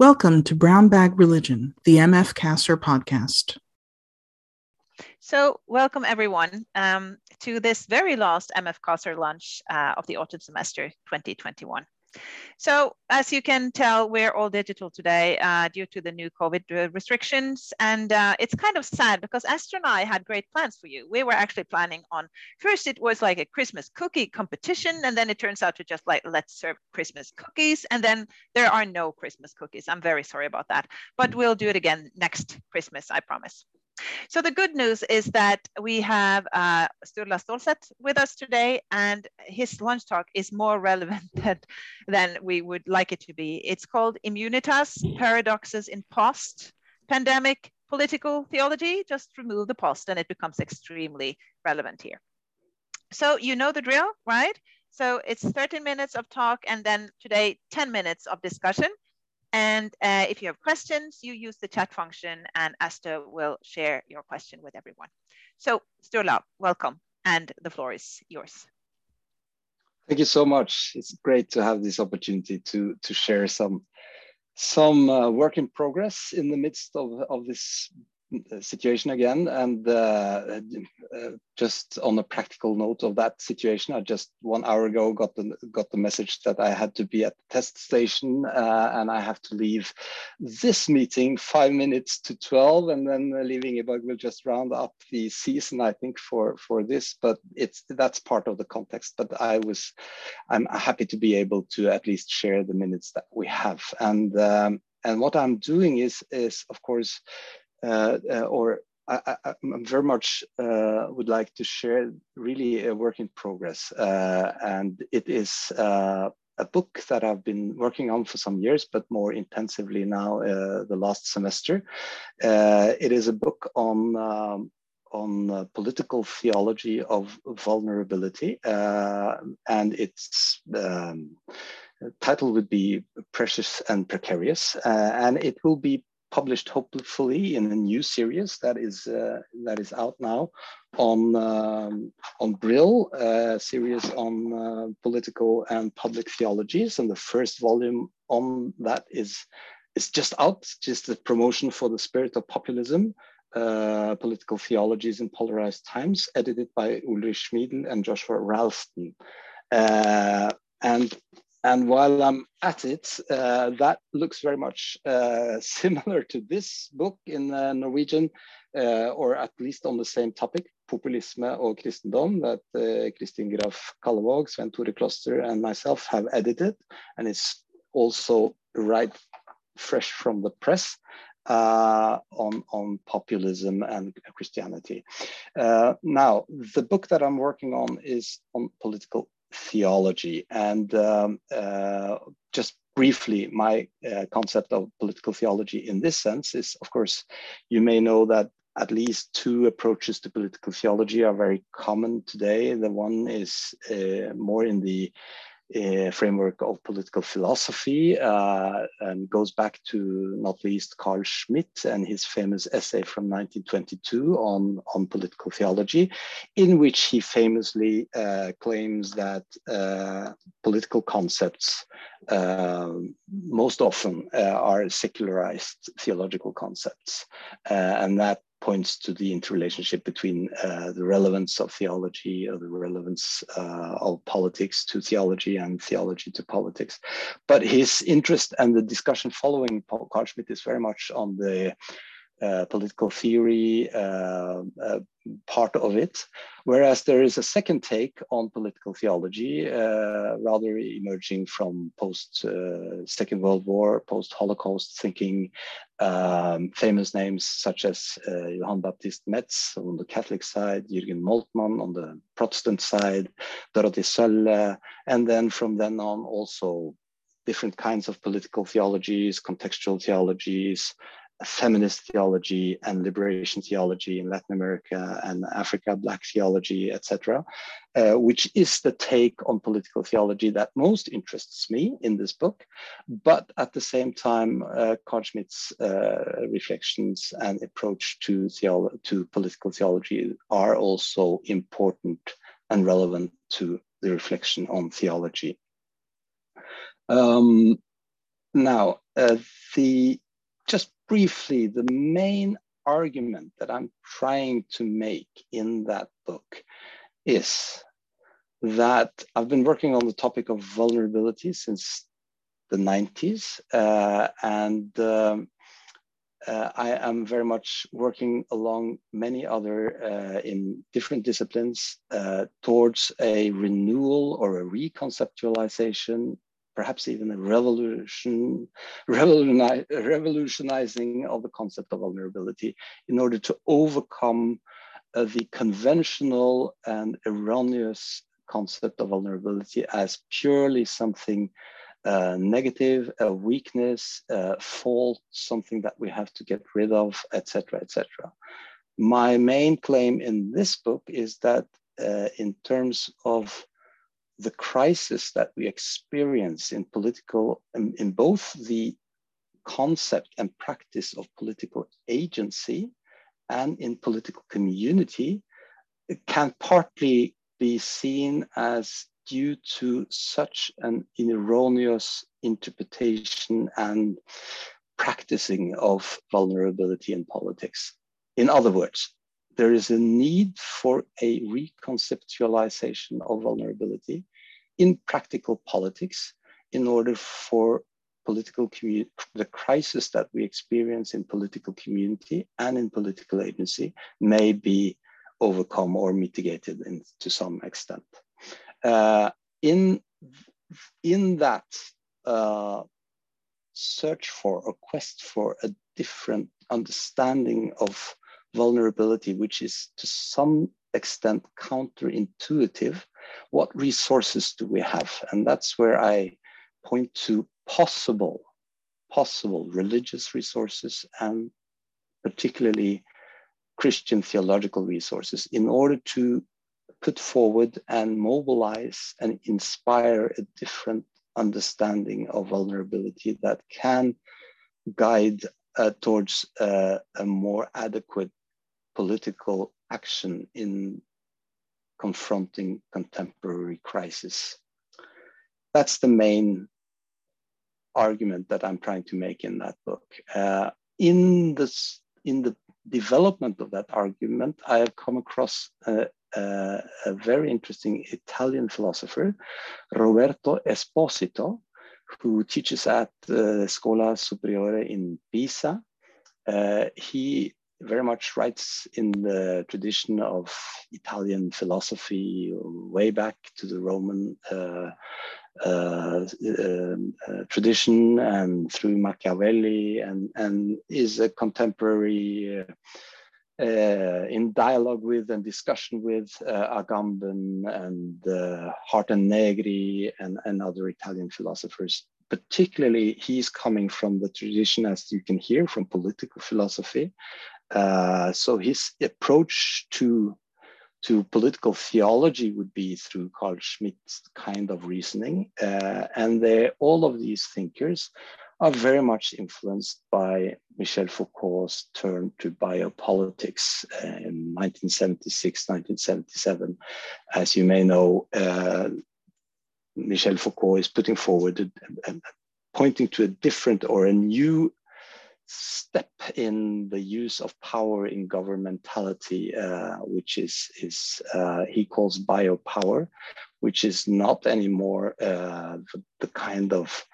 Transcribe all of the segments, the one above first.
Welcome to Brown Bag Religion, the MF CASR podcast. So, welcome everyone um, to this very last MF CASR lunch uh, of the autumn semester 2021. So as you can tell, we're all digital today uh, due to the new COVID restrictions. And uh, it's kind of sad because Esther and I had great plans for you. We were actually planning on, first it was like a Christmas cookie competition. And then it turns out to just like, let's serve Christmas cookies. And then there are no Christmas cookies. I'm very sorry about that, but we'll do it again next Christmas, I promise. So the good news is that we have uh, Sturla Stålsett with us today, and his lunch talk is more relevant than, than we would like it to be. It's called Immunitas, Paradoxes in Post-Pandemic Political Theology. Just remove the post and it becomes extremely relevant here. So you know the drill, right? So it's 13 minutes of talk and then today 10 minutes of discussion. And uh, if you have questions, you use the chat function and Asta will share your question with everyone. So Sturla, welcome. And the floor is yours. Thank you so much. It's great to have this opportunity to, to share some, some uh, work in progress in the midst of, of this situation again. And uh, uh, just on a practical note of that situation, I just one hour ago got the got the message that I had to be at the test station uh, and I have to leave this meeting five minutes to twelve, and then leaving Ibag will just round up the season, I think, for for this. But it's that's part of the context. But I was, I'm happy to be able to at least share the minutes that we have and. Um, and what I'm doing is, is of course, or I, I, very much uh, would like to share really a work in progress. and it is a book that I've been working on for some years, but more intensively now uh, the last semester. Uh, it is a book on um, on uh, political theology of vulnerability, and its um, title would be Precious and Precarious, and it will be published hopefully in a new series that is uh, that is out now on um, on Brill, uh, series on uh, political and public theologies, and the first volume on that is is just out, just the promotion for the spirit of populism. Uh, political theologies in polarized times, edited by Ulrich Schmiedl and Joshua Ralston. Uh, and and while I'm at it, uh, that looks very much uh, similar to this book in uh, Norwegian, uh, or at least on the same topic, Populisme og kristendom, that uh, Kristin Graff-Kallevåg, Sven Thore Kloster, and myself have edited. And it's also right fresh from the press. Uh, on, on populism and Christianity. Now, the book that I'm working on is on political theology. And um, uh, just briefly, my uh, concept of political theology in this sense is, of course, you may know that at least two approaches to political theology are very common today. The one is uh, more in the framework of political philosophy uh, and goes back to not least Carl Schmitt and his famous essay from 1922 on, on political theology, in which he famously uh, claims that uh, political concepts uh, most often uh, are secularized theological concepts, and that points to the interrelationship between uh, the relevance of theology or the relevance uh, of politics to theology and theology to politics. But his interest and the discussion following Paul Carl Schmitt is very much on the uh, political theory uh, uh, part of it, whereas there is a second take on political theology, uh, rather emerging from post Second World War, post Holocaust thinking, um, famous names such as Johann Baptist Metz on the Catholic side, Jürgen Moltmann on the Protestant side, Dorothee Sölle, and then from then on also different kinds of political theologies, contextual theologies, feminist theology and liberation theology in Latin America and Africa, Black theology, etc., uh, which is the take on political theology that most interests me in this book. But at the same time, uh, uh, reflections and approach to, theolo- to political theology are also important and relevant to the reflection on theology. Um, now, uh, the just briefly, the main argument that I'm trying to make in that book is that I've been working on the topic of vulnerability since the 90s, uh, and um, uh, I am very much working along many other uh, in different disciplines uh, towards a renewal or a reconceptualization, perhaps even a revolution, revolutionizing of the concept of vulnerability in order to overcome uh, the conventional and erroneous concept of vulnerability as purely something uh, negative, a weakness, a fault, something that we have to get rid of, etc., etc. My main claim in this book is that uh, in terms of the crisis that we experience in political, in, in both the concept and practice of political agency and in political community, can partly be seen as due to such an erroneous interpretation and practicing of vulnerability in politics. In other words, there is a need for a reconceptualization of vulnerability in practical politics in order for political the crisis that we experience in political community and in political agency may be overcome or mitigated in, to some extent. Uh, in, in that uh, search for or quest for a different understanding of vulnerability, which is to some extent counterintuitive, what resources do we have? And that's where I point to possible, possible religious resources and particularly Christian theological resources in order to put forward and mobilize and inspire a different understanding of vulnerability that can guide uh, towards uh, a more adequate political action in confronting contemporary crisis. That's the main argument that I'm trying to make in that book. Uh, in this, in the development of that argument, I have come across uh, uh, a very interesting Italian philosopher, Roberto Esposito, who teaches at uh, Scuola Superiore in Pisa. Uh, he very much writes in the tradition of Italian philosophy, way back to the Roman uh, uh, um, uh, tradition and through Machiavelli, and, and is a contemporary uh, in dialogue with and discussion with uh, Agamben and uh, Hardt and Negri and, and other Italian philosophers. Particularly, he's coming from the tradition, as you can hear, from political philosophy. Uh, so his approach to to political theology would be through Carl Schmitt's kind of reasoning. Uh, and all of these thinkers are very much influenced by Michel Foucault's turn to biopolitics in 1976, 1977. As you may know, uh, Michel Foucault is putting forward pointing to a different or a new step in the use of power in governmentality, uh, which is, is uh, he calls biopower, which is not anymore uh, the, the, kind of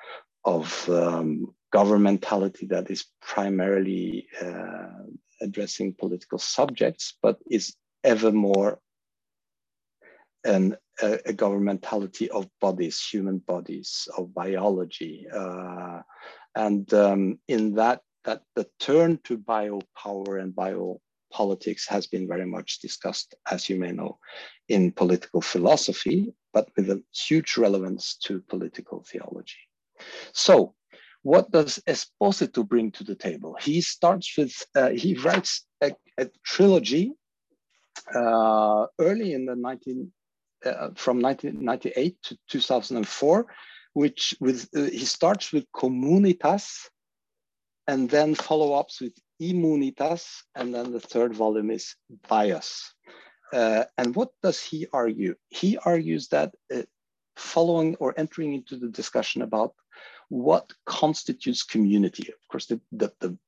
of um, governmentality that is primarily uh, addressing political subjects, but is ever more an, a, a, governmentality of bodies, human bodies, of biology. Uh, and um, in that, that the turn to biopower and biopolitics has been very much discussed, as you may know, in political philosophy, but with a huge relevance to political theology. So what does Esposito bring to the table? He starts with, uh, he writes a, a trilogy uh, early in the 19, uh, from 1998 to 2004, which with, uh, he starts with Communitas and then follow-ups with Immunitas, and then the third volume is Bios. Uh, and what does he argue? He argues that uh, following or entering into the discussion about what constitutes community. Of course, the, the, the,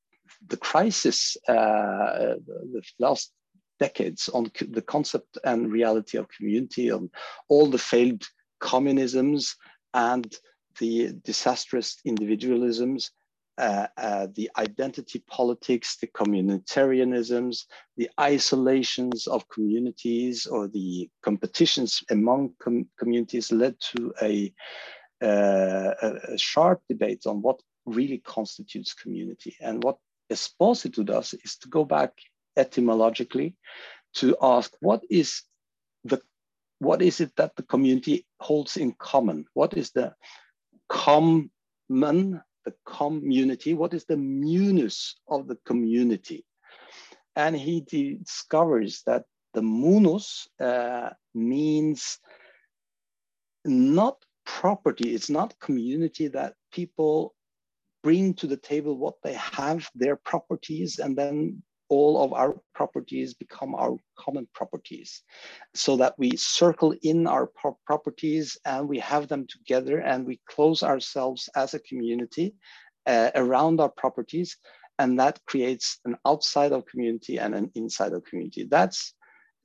the crisis, uh, the last decades on the concept and reality of community, on all the failed communisms and the disastrous individualisms, uh, uh, the identity politics, the communitarianisms, the isolations of communities or the competitions among com communities led to a, uh, a, sharp debate on what really constitutes community. And what Esposito does is to go back etymologically to ask what is the what is it that the community holds in common? What is the common, the community? What is the munus of the community? And he discovers that the munus uh, means not property, it's not community that people bring to the table what they have, their properties, and then all of our properties become our common properties so that we circle in our pro properties and we have them together and we close ourselves as a community uh, around our properties and that creates an outside of community and an inside of community that's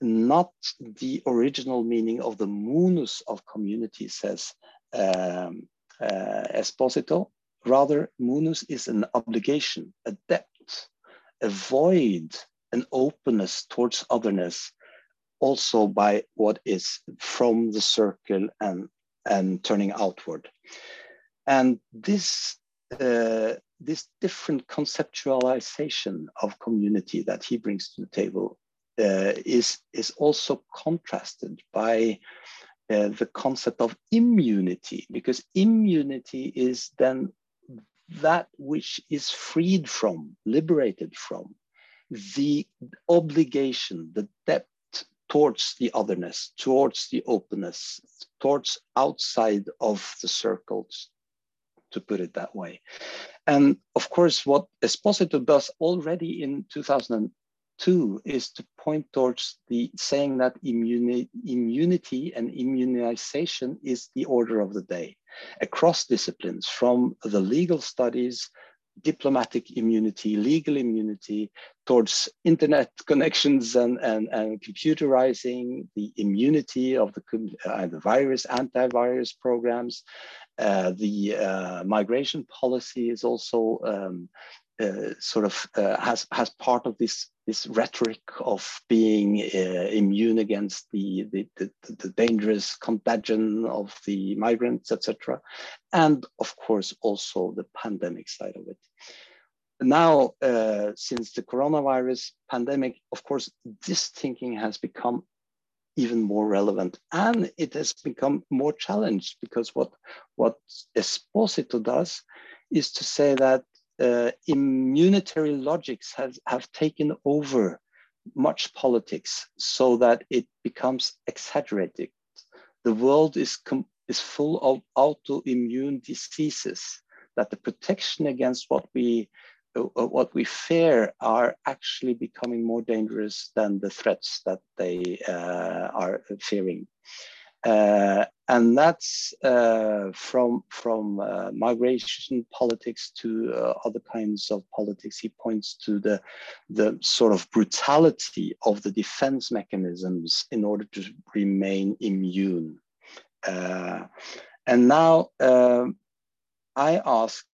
not the original meaning of the munus of community says um, uh, Esposito. Rather, munus is an obligation, a debt avoid an openness towards otherness also by what is from the circle and and turning outward. And this uh, this different conceptualization of community that he brings to the table uh, is is also contrasted by uh, the concept of immunity because immunity is then that which is freed from, liberated from the obligation, the debt towards the otherness, towards the openness, towards outside of the circles, to put it that way. And of course, what Esposito does already in 2000, two is to point towards the saying that immuni immunity and immunization is the order of the day across disciplines from the legal studies diplomatic immunity, legal immunity, towards internet connections and, and, and computerizing the immunity of the, uh, the virus, antivirus programs. Uh, the uh, migration policy is also um, uh, sort of uh, has has part of this this rhetoric of being uh, immune against the, the, the, the, dangerous contagion of the migrants, etc. And of course, also the pandemic side of it. Now, uh, since the coronavirus pandemic, of course, this thinking has become even more relevant and it has become more challenged because what, what Esposito does is to say that uh, immunitary logics has, have taken over much politics so that it becomes exaggerated. The world is, is full of autoimmune diseases, that the protection against what we, uh, what we fear are actually becoming more dangerous than the threats that they uh, are fearing. Uh, and that's uh, from from uh, migration politics to uh, other kinds of politics. He points to the the sort of brutality of the defense mechanisms in order to remain immune. Uh, and now um, I ask,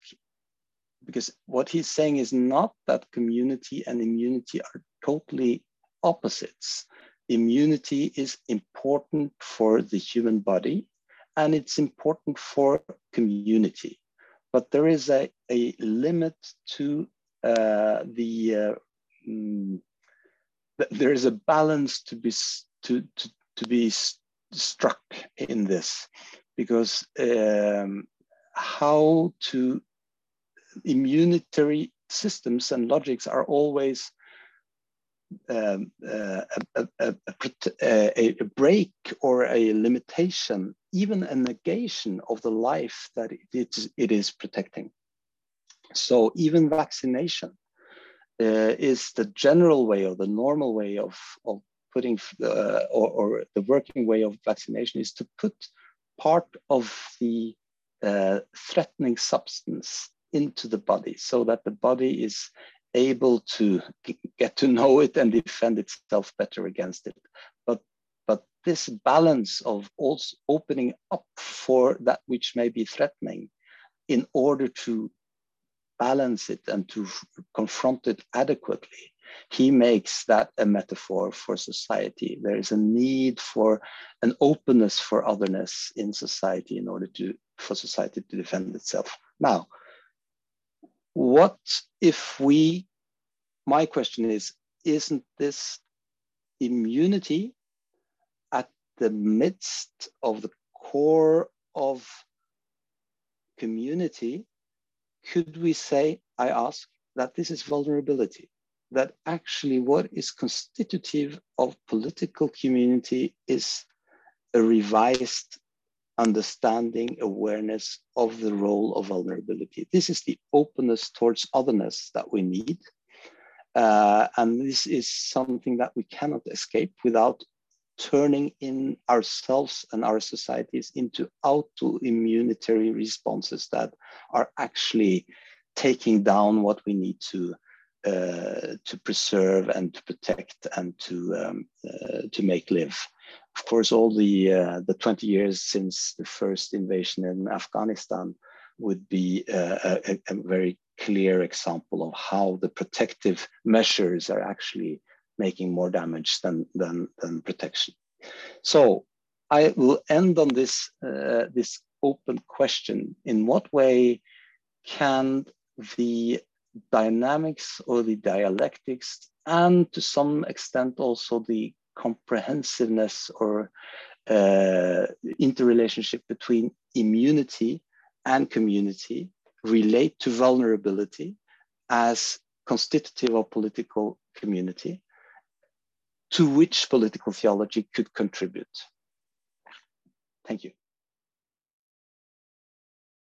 because what he's saying is not that community and immunity are totally opposites immunity is important for the human body and it's important for community. But there is a, a limit to uh, the, uh, mm, there is a balance to be, to, to, to be struck in this because um, how to immunitary systems and logics are always um, uh, a, a, a, a, break or a limitation, even a negation of the life that it is, it is protecting. So even vaccination uh, is the general way or the normal way of, of putting, uh, or, or the working way of vaccination is to put part of the uh, threatening substance into the body so that the body is able to get to know it and defend itself better against it. But, but this balance of also opening up for that which may be threatening in order to balance it and to confront it adequately he makes that a metaphor for society. There is a need for an openness for otherness in society in order to for society to defend itself. Now, what if we, my question is, isn't this immunity at the midst of the core of community? Could we say, I ask, that this is vulnerability? that actually what is constitutive of political community is a revised understanding, awareness of the role of vulnerability. This is the openness towards otherness that we need. Uh, and this is something that we cannot escape without turning in ourselves and our societies into auto-immunitary responses that are actually taking down what we need to uh, to preserve and to protect and to um, uh, to make live. Of course, all the uh, the 20 years since the first invasion in Afghanistan would be a, a, a, very clear example of how the protective measures are actually making more damage than than, than protection. So I will end on this uh, this open question: In what way can the dynamics or the dialectics, and to some extent also the comprehensiveness or uh, interrelationship between immunity and community relate to vulnerability as constitutive of political community to which political theology could contribute. Thank you.